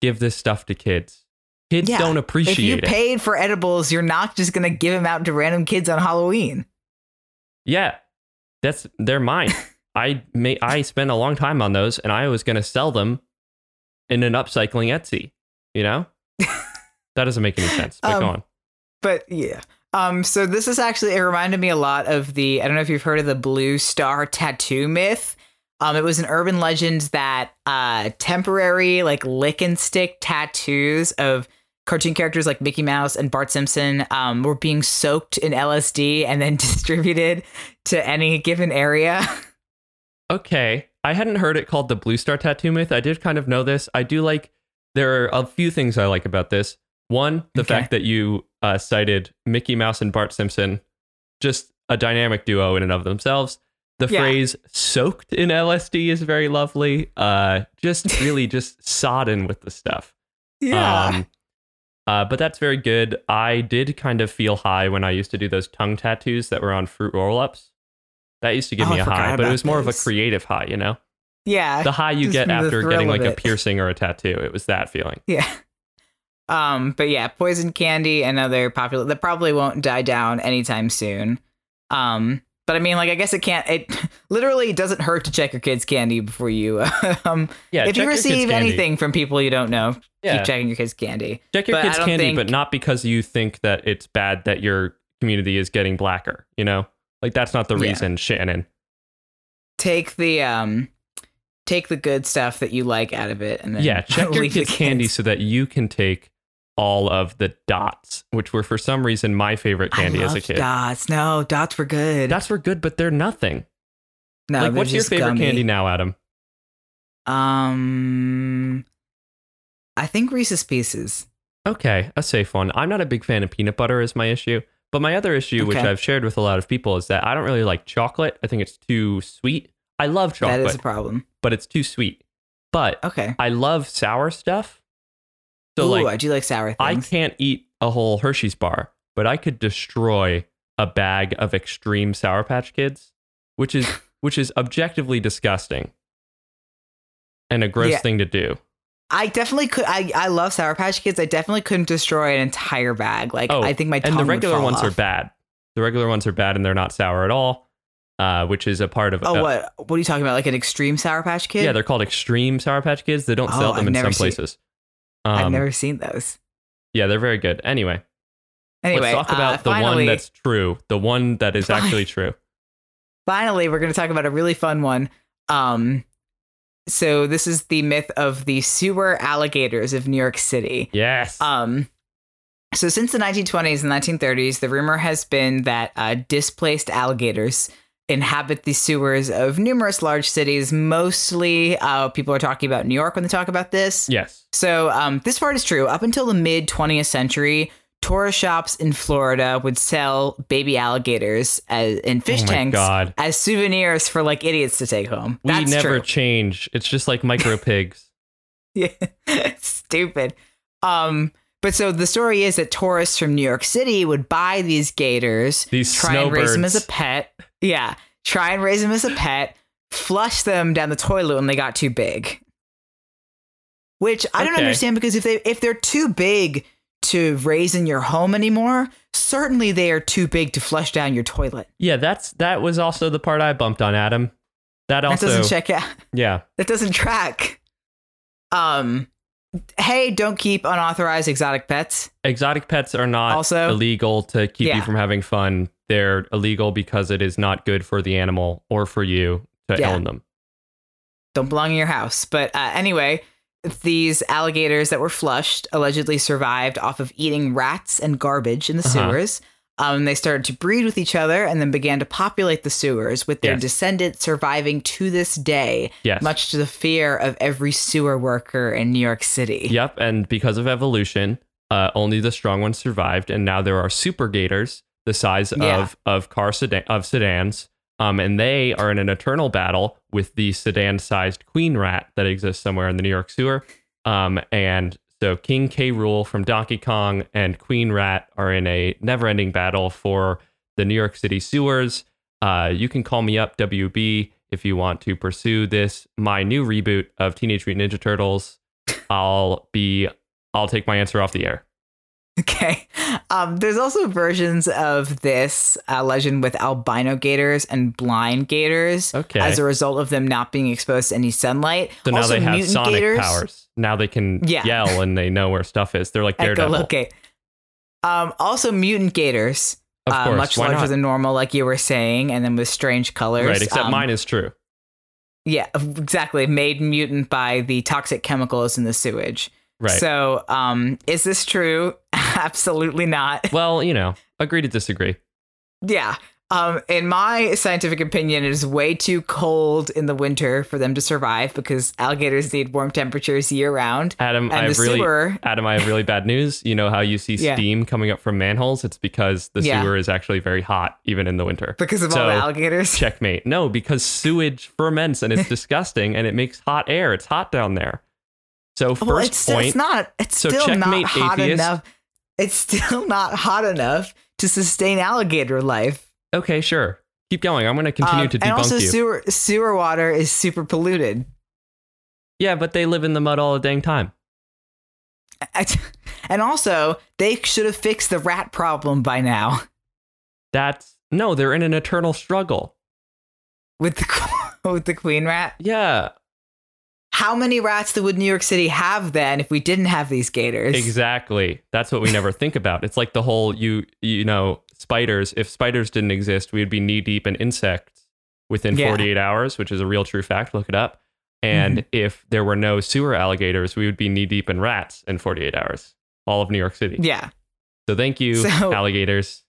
give this stuff to kids. Kids Yeah. don't appreciate it. if you it. paid for edibles, you're not just to give them out to random kids on Halloween. Yeah, that's they're mine. I may I spent a long time on those, and I was gonna sell them in an upcycling Etsy. You know, that doesn't make any sense. But go Um, on. but yeah. Um, so this is actually it reminded me a lot of the I don't know if you've heard of the blue star tattoo myth. Um, it was an urban legend that uh temporary like lick and stick tattoos of cartoon characters like Mickey Mouse and Bart Simpson um were being soaked in LSD and then distributed to any given area. Okay, I hadn't heard it called the Blue Star Tattoo Myth. I did kind of know this. I do like. There are a few things I like about this. One, the Okay. fact that you uh, cited Mickey Mouse and Bart Simpson, just a dynamic duo in and of themselves. The Yeah. phrase "soaked in LSD" is very lovely. Uh, just really just sodden with the stuff. Um, uh, but that's very good. I did kind of feel high when I used to do those tongue tattoos that were on fruit roll ups. That used to give Oh, me a high, but it was more of a creative high, you know? yeah. The high you get after getting like a piercing or a tattoo. It was that feeling. Yeah. Um, but yeah, poison candy, another popular that probably won't die down anytime soon. Um, but I mean, like, I guess it can't. It literally doesn't hurt to check your kids' candy before you. um, Yeah. if you receive anything from people you don't know, yeah. keep checking your kids' candy. check your but kids' candy, think- but not because you think that it's bad that your community is getting blacker, you know? Like that's not the Yeah. reason, Shannon. Take the um, take the good stuff that you like out of it, and then Yeah, check your kids' candy so that you can take all of the dots, which were for some reason my favorite candy as a kid. Dots, no, dots were good. Dots were good, but they're nothing. no, like, what's your favorite gummy. candy now, Adam? Um, I think Reese's Pieces. Okay, a safe one. I'm not a big fan of peanut butter is my issue. But my other issue, which I've shared with a lot of people, is that I don't really like chocolate. I think it's too sweet. I love chocolate, That is a problem. but it's too sweet. But Okay. I love sour stuff. So Ooh, like I do like sour things. I can't eat a whole Hershey's bar, but I could destroy a bag of extreme Sour Patch Kids, which is which is objectively disgusting and a gross Yeah. thing to do. I definitely could. I, I love Sour Patch Kids. I definitely couldn't destroy an entire bag. Like Oh, I think my tongue and the regular ones are bad. The regular ones are bad and they're not sour at all, uh, which is a part of. Oh, uh, what? What are you talking about? Like an extreme Sour Patch Kid? Yeah, they're called extreme Sour Patch Kids. They don't sell Oh, them I've in some places. Um, I've never seen those. Yeah, they're very good. Anyway, Anyway, let's talk uh, about the finally, one that's true, the one that is actually true. finally we're going to talk about a really fun one. Um, so this is the myth of the sewer alligators of New York City. Yes. Um, so since the 1920s and 1930s, the rumor has been that uh, displaced alligators inhabit the sewers of numerous large cities. Mostly, uh, people are talking about New York when they talk about this. yes. So um, this part is true. Up until the mid 20th century, tourist shops in Florida would sell baby alligators as, in fish oh tanks God. as souvenirs for like idiots to take home. We That's never true. change. It's just like micro pigs. Yeah, stupid. Um, but so the story is that tourists from New York City would buy these gators, These try and raise them as a pet. Yeah, try and raise them as a pet, flush them down the toilet when they got too big. Which I don't Okay. understand because if they if they're too big to raise in your home anymore, certainly they are too big to flush down your toilet. Yeah, that's that was also the part I bumped on Adam. That That also doesn't check out. Yeah. That doesn't track. Um, hey, don't keep unauthorized exotic pets. Exotic pets are not Also- illegal to keep you from having fun. They're illegal because it is not good for the animal or for you to Yeah. own them. don't belong in your house. But uh, anyway, these alligators that were flushed allegedly survived off of eating rats and garbage in the Uh-huh. sewers. Um, they started to breed with each other and then began to populate the sewers with their Yes. descendants surviving to this day, Yes. much to the fear of every sewer worker in New York City. Yep, and because of evolution, uh, only the strong ones survived, and now there are super gators the size Yeah. of of car sedan of sedans, um, and they are in an eternal battle with the sedan-sized queen rat that exists somewhere in the New York sewer, um, and so King K. Rool from Donkey Kong and Queen Rat are in a never-ending battle for the New York City sewers. Uh, you can call me up, WB, if you want to pursue this my new reboot of Teenage Mutant Ninja Turtles. I'll be I'll take my answer off the air. Okay. Um, there's also versions of this uh, legend with albino gators and blind gators Okay. as a result of them not being exposed to any sunlight. So now also, they have sonic gators, powers. Now they can Yeah. yell and they know where stuff is. They're like Daredevil. Echolocate. Um, also mutant gators, uh, much why larger not? than normal, like you were saying, and then with strange colors. Right, except Um, mine is true. Yeah, exactly. Made mutant by the toxic chemicals in the sewage. Right. So, um, is this true? Absolutely not. well, you know, agree to disagree. Yeah. Um, in my scientific opinion, it is way too cold in the winter for them to survive because alligators need warm temperatures year round. Adam, I have really sewer, Adam, I have really bad news. You know how you see Yeah. steam coming up from manholes? It's because the Yeah. sewer is actually very hot, even in the winter. because of So, all the alligators. Checkmate. No, because sewage ferments and it's disgusting and it makes hot air. It's hot down there. So first well, it's, point. it's not. It's So still not hot atheist. enough. It's still not hot enough to sustain alligator life. okay, sure. Keep going. I'm going to continue Um, to debunk and also, you. sewer sewer water is super polluted. yeah, but they live in the mud all the dang time. I- And also, they should have fixed the rat problem by now That's no, they're in an eternal struggle. with the with the queen rat. Yeah, How many rats would New York City have then if we didn't have these gators? exactly. That's what we never think about. It's like the whole you you know spiders. If spiders didn't exist, we would be knee deep in insects within Yeah. 48 hours, which is a real true fact. Look it up. And Mm-hmm. if there were no sewer alligators, we would be knee deep in rats in 48 hours. All of New York City. Yeah. So thank you, So- alligators.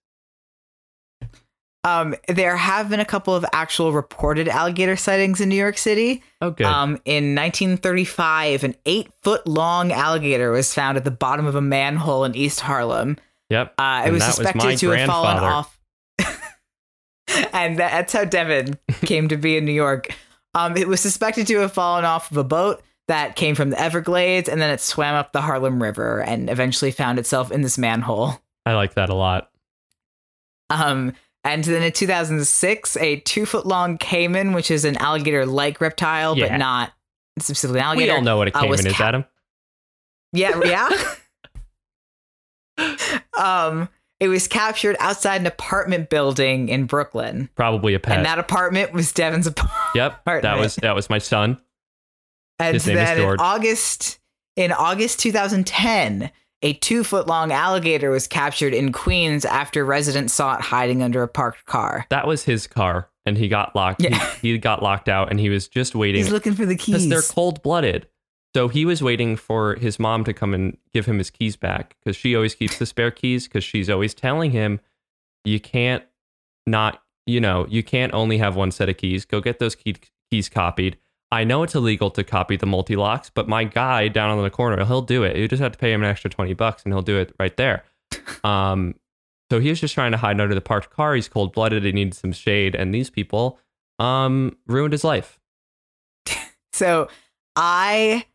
Um, there have been a couple of actual reported alligator sightings in New York City. Oh, good. Um, in 1935, an eight foot long alligator was found at the bottom of a manhole in East Harlem. yep. Uh, it And was was suspected my to have fallen off. and that's how Devin came to be in New York. Um, it was suspected to have fallen off of a boat that came from the Everglades, and then it swam up the Harlem River and eventually found itself in this manhole. I like that a lot. Um, and then in 2006, a two foot long caiman, which is an alligator like reptile, Yeah. but not specifically an We alligator. all know what a uh, caiman was is, ca- Adam. Yeah, yeah. um, it was captured outside an apartment building in Brooklyn, Probably a pet. and that apartment was Devin's apartment. yep. That was that was my son. And His name is then in August, in August 2010, a two foot long alligator was captured in Queens after residents saw it hiding under a parked car. That was his car, and he got locked. Yeah. He, he got locked out, and he was just waiting He's looking for the keys. because they're cold blooded. So he was waiting for his mom to come and give him his keys back because she always keeps the spare keys because she's always telling him, you can't not, you know, you can't only have one set of keys. Go get those key, keys copied. I know it's illegal to copy the multi locks, but my guy down on the corner, he'll do it. You just have to pay him an extra 20 bucks and he'll do it right there. Um, so he was just trying to hide under the parked car. He's cold blooded. He needed some shade. And these people um, ruined his life. So I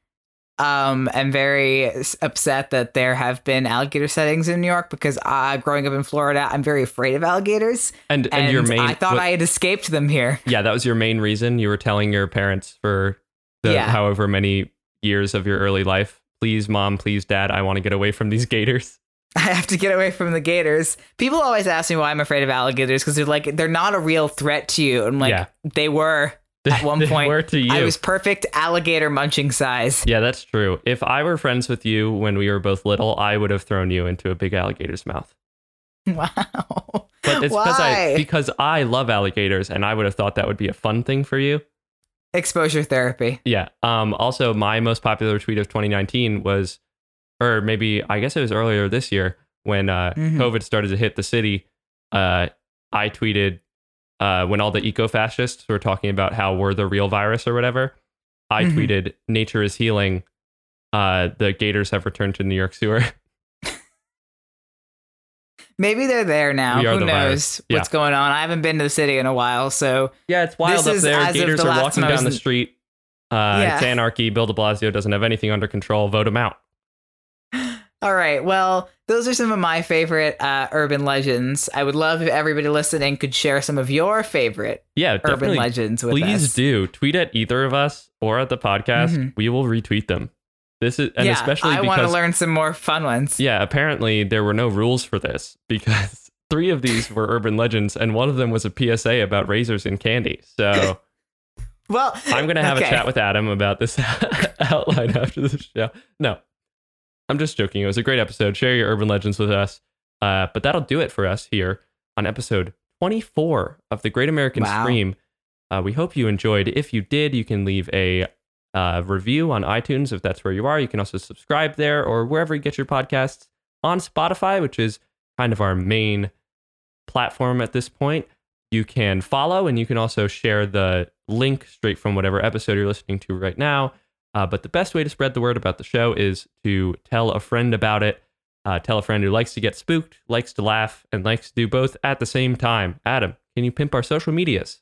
um am very upset that there have been alligator sightings in New York because uh, growing up in Florida, I'm very afraid of alligators, And, and, and your main, I thought what- I had escaped them here. Yeah, that was your main reason. You were telling your parents for the Yeah. however many years of your early life, please, mom, please, dad, I want to get away from these gators. I have to get away from the gators. People always ask me why I'm afraid of alligators because they're like they're not a real threat to you. I'm like Yeah. they were at one point. were to you. I was perfect alligator munching size. yeah, that's true. If I were friends with you when we were both little, I would have thrown you into a big alligator's mouth. Wow. But it's because I because I love alligators, and I would have thought that would be a fun thing for you. Exposure therapy. Yeah. Um. Also, my most popular tweet of 2019 was, or maybe I guess it was earlier this year when uh, Mhm. COVID started to hit the city. uh, I tweeted uh, when all the eco fascists were talking about how we're the real virus or whatever. I Mhm. tweeted, "Nature is healing. Uh, the gators have returned to New York sewer." Maybe they're there now. Who the knows virus. what's going on? I haven't been to the city in a while, so yeah, it's wild This up is there. as Gators the are walking time I was down the street. Uh, It's anarchy. Bill De Blasio doesn't have anything under control. Vote him out. All right. Well, those are some of my favorite uh, urban legends. I would love if everybody listening could share some of your favorite Yeah, urban legends with Please us. do tweet at either of us or at the podcast. Mhm. We will retweet them. This is and yeah, especially I want to learn some more fun ones. yeah, apparently there were no rules for this because three of these were urban legends and one of them was a PSA about razors and candy. So Well, I'm gonna have okay. a chat with Adam about this outline after the show. No, I'm just joking. It was a great episode. Share your urban legends with us. Uh, but that'll do it for us here on episode 24 of the Great American Wow. Scream. Uh, we hope you enjoyed. If you did, you can leave a uh, review on iTunes if that's where you are. You can also subscribe there or wherever you get your podcasts on Spotify, which is kind of our main platform at this point. You can follow and you can also share the link straight from whatever episode you're listening to right now. Uh, but the best way to spread the word about the show is to tell a friend about it. Uh, tell a friend who likes to get spooked, likes to laugh, and likes to do both at the same time. Adam, can you pimp our social medias?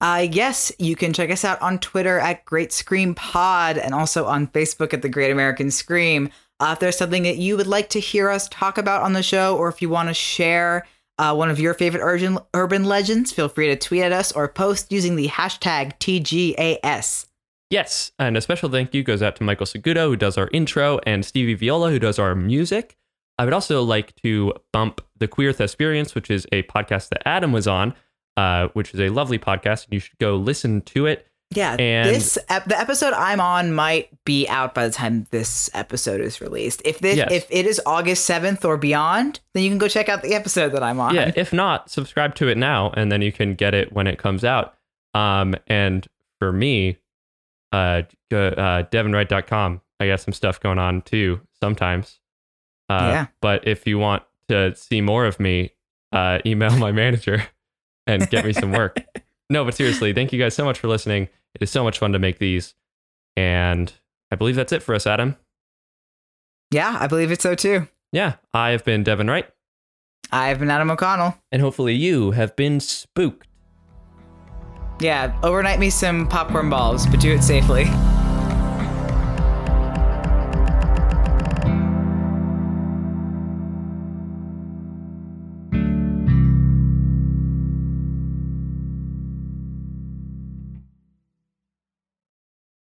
Uh, yes, you can check us out on Twitter at Great Scream Pod and also on Facebook at The Great American Scream. Uh, if there's something that you would like to hear us talk about on the show, or if you want to share uh, one of your favorite urban, urban legends, feel free to tweet at us or post using the hashtag TGAS. Yes, and a special thank you goes out to Michael Segudo, who does our intro, and Stevie Viola, who does our music. I would also like to bump The Queer Thesperience, which is a podcast that Adam was on, uh, which is a lovely podcast, and you should go listen to it. Yeah, And- this ep- the episode I'm on might be out by the time this episode is released. If this Yes. if it is August seventh or beyond, then you can go check out the episode that I'm on. Yeah, if not, subscribe to it now, and then you can get it when it comes out. Um, and for me, uh, go, uh, devinwright.com. I got some stuff going on too sometimes. Uh, Yeah. But if you want to see more of me, uh, email my manager and get me some work. No, but seriously, thank you guys so much for listening. It is so much fun to make these. And I believe that's it for us, Adam. yeah, I believe it's so too. Yeah, I have been Devin Wright, I've been Adam O'Connell. and hopefully you have been spooked. Yeah, overnight me some popcorn balls, but do it safely.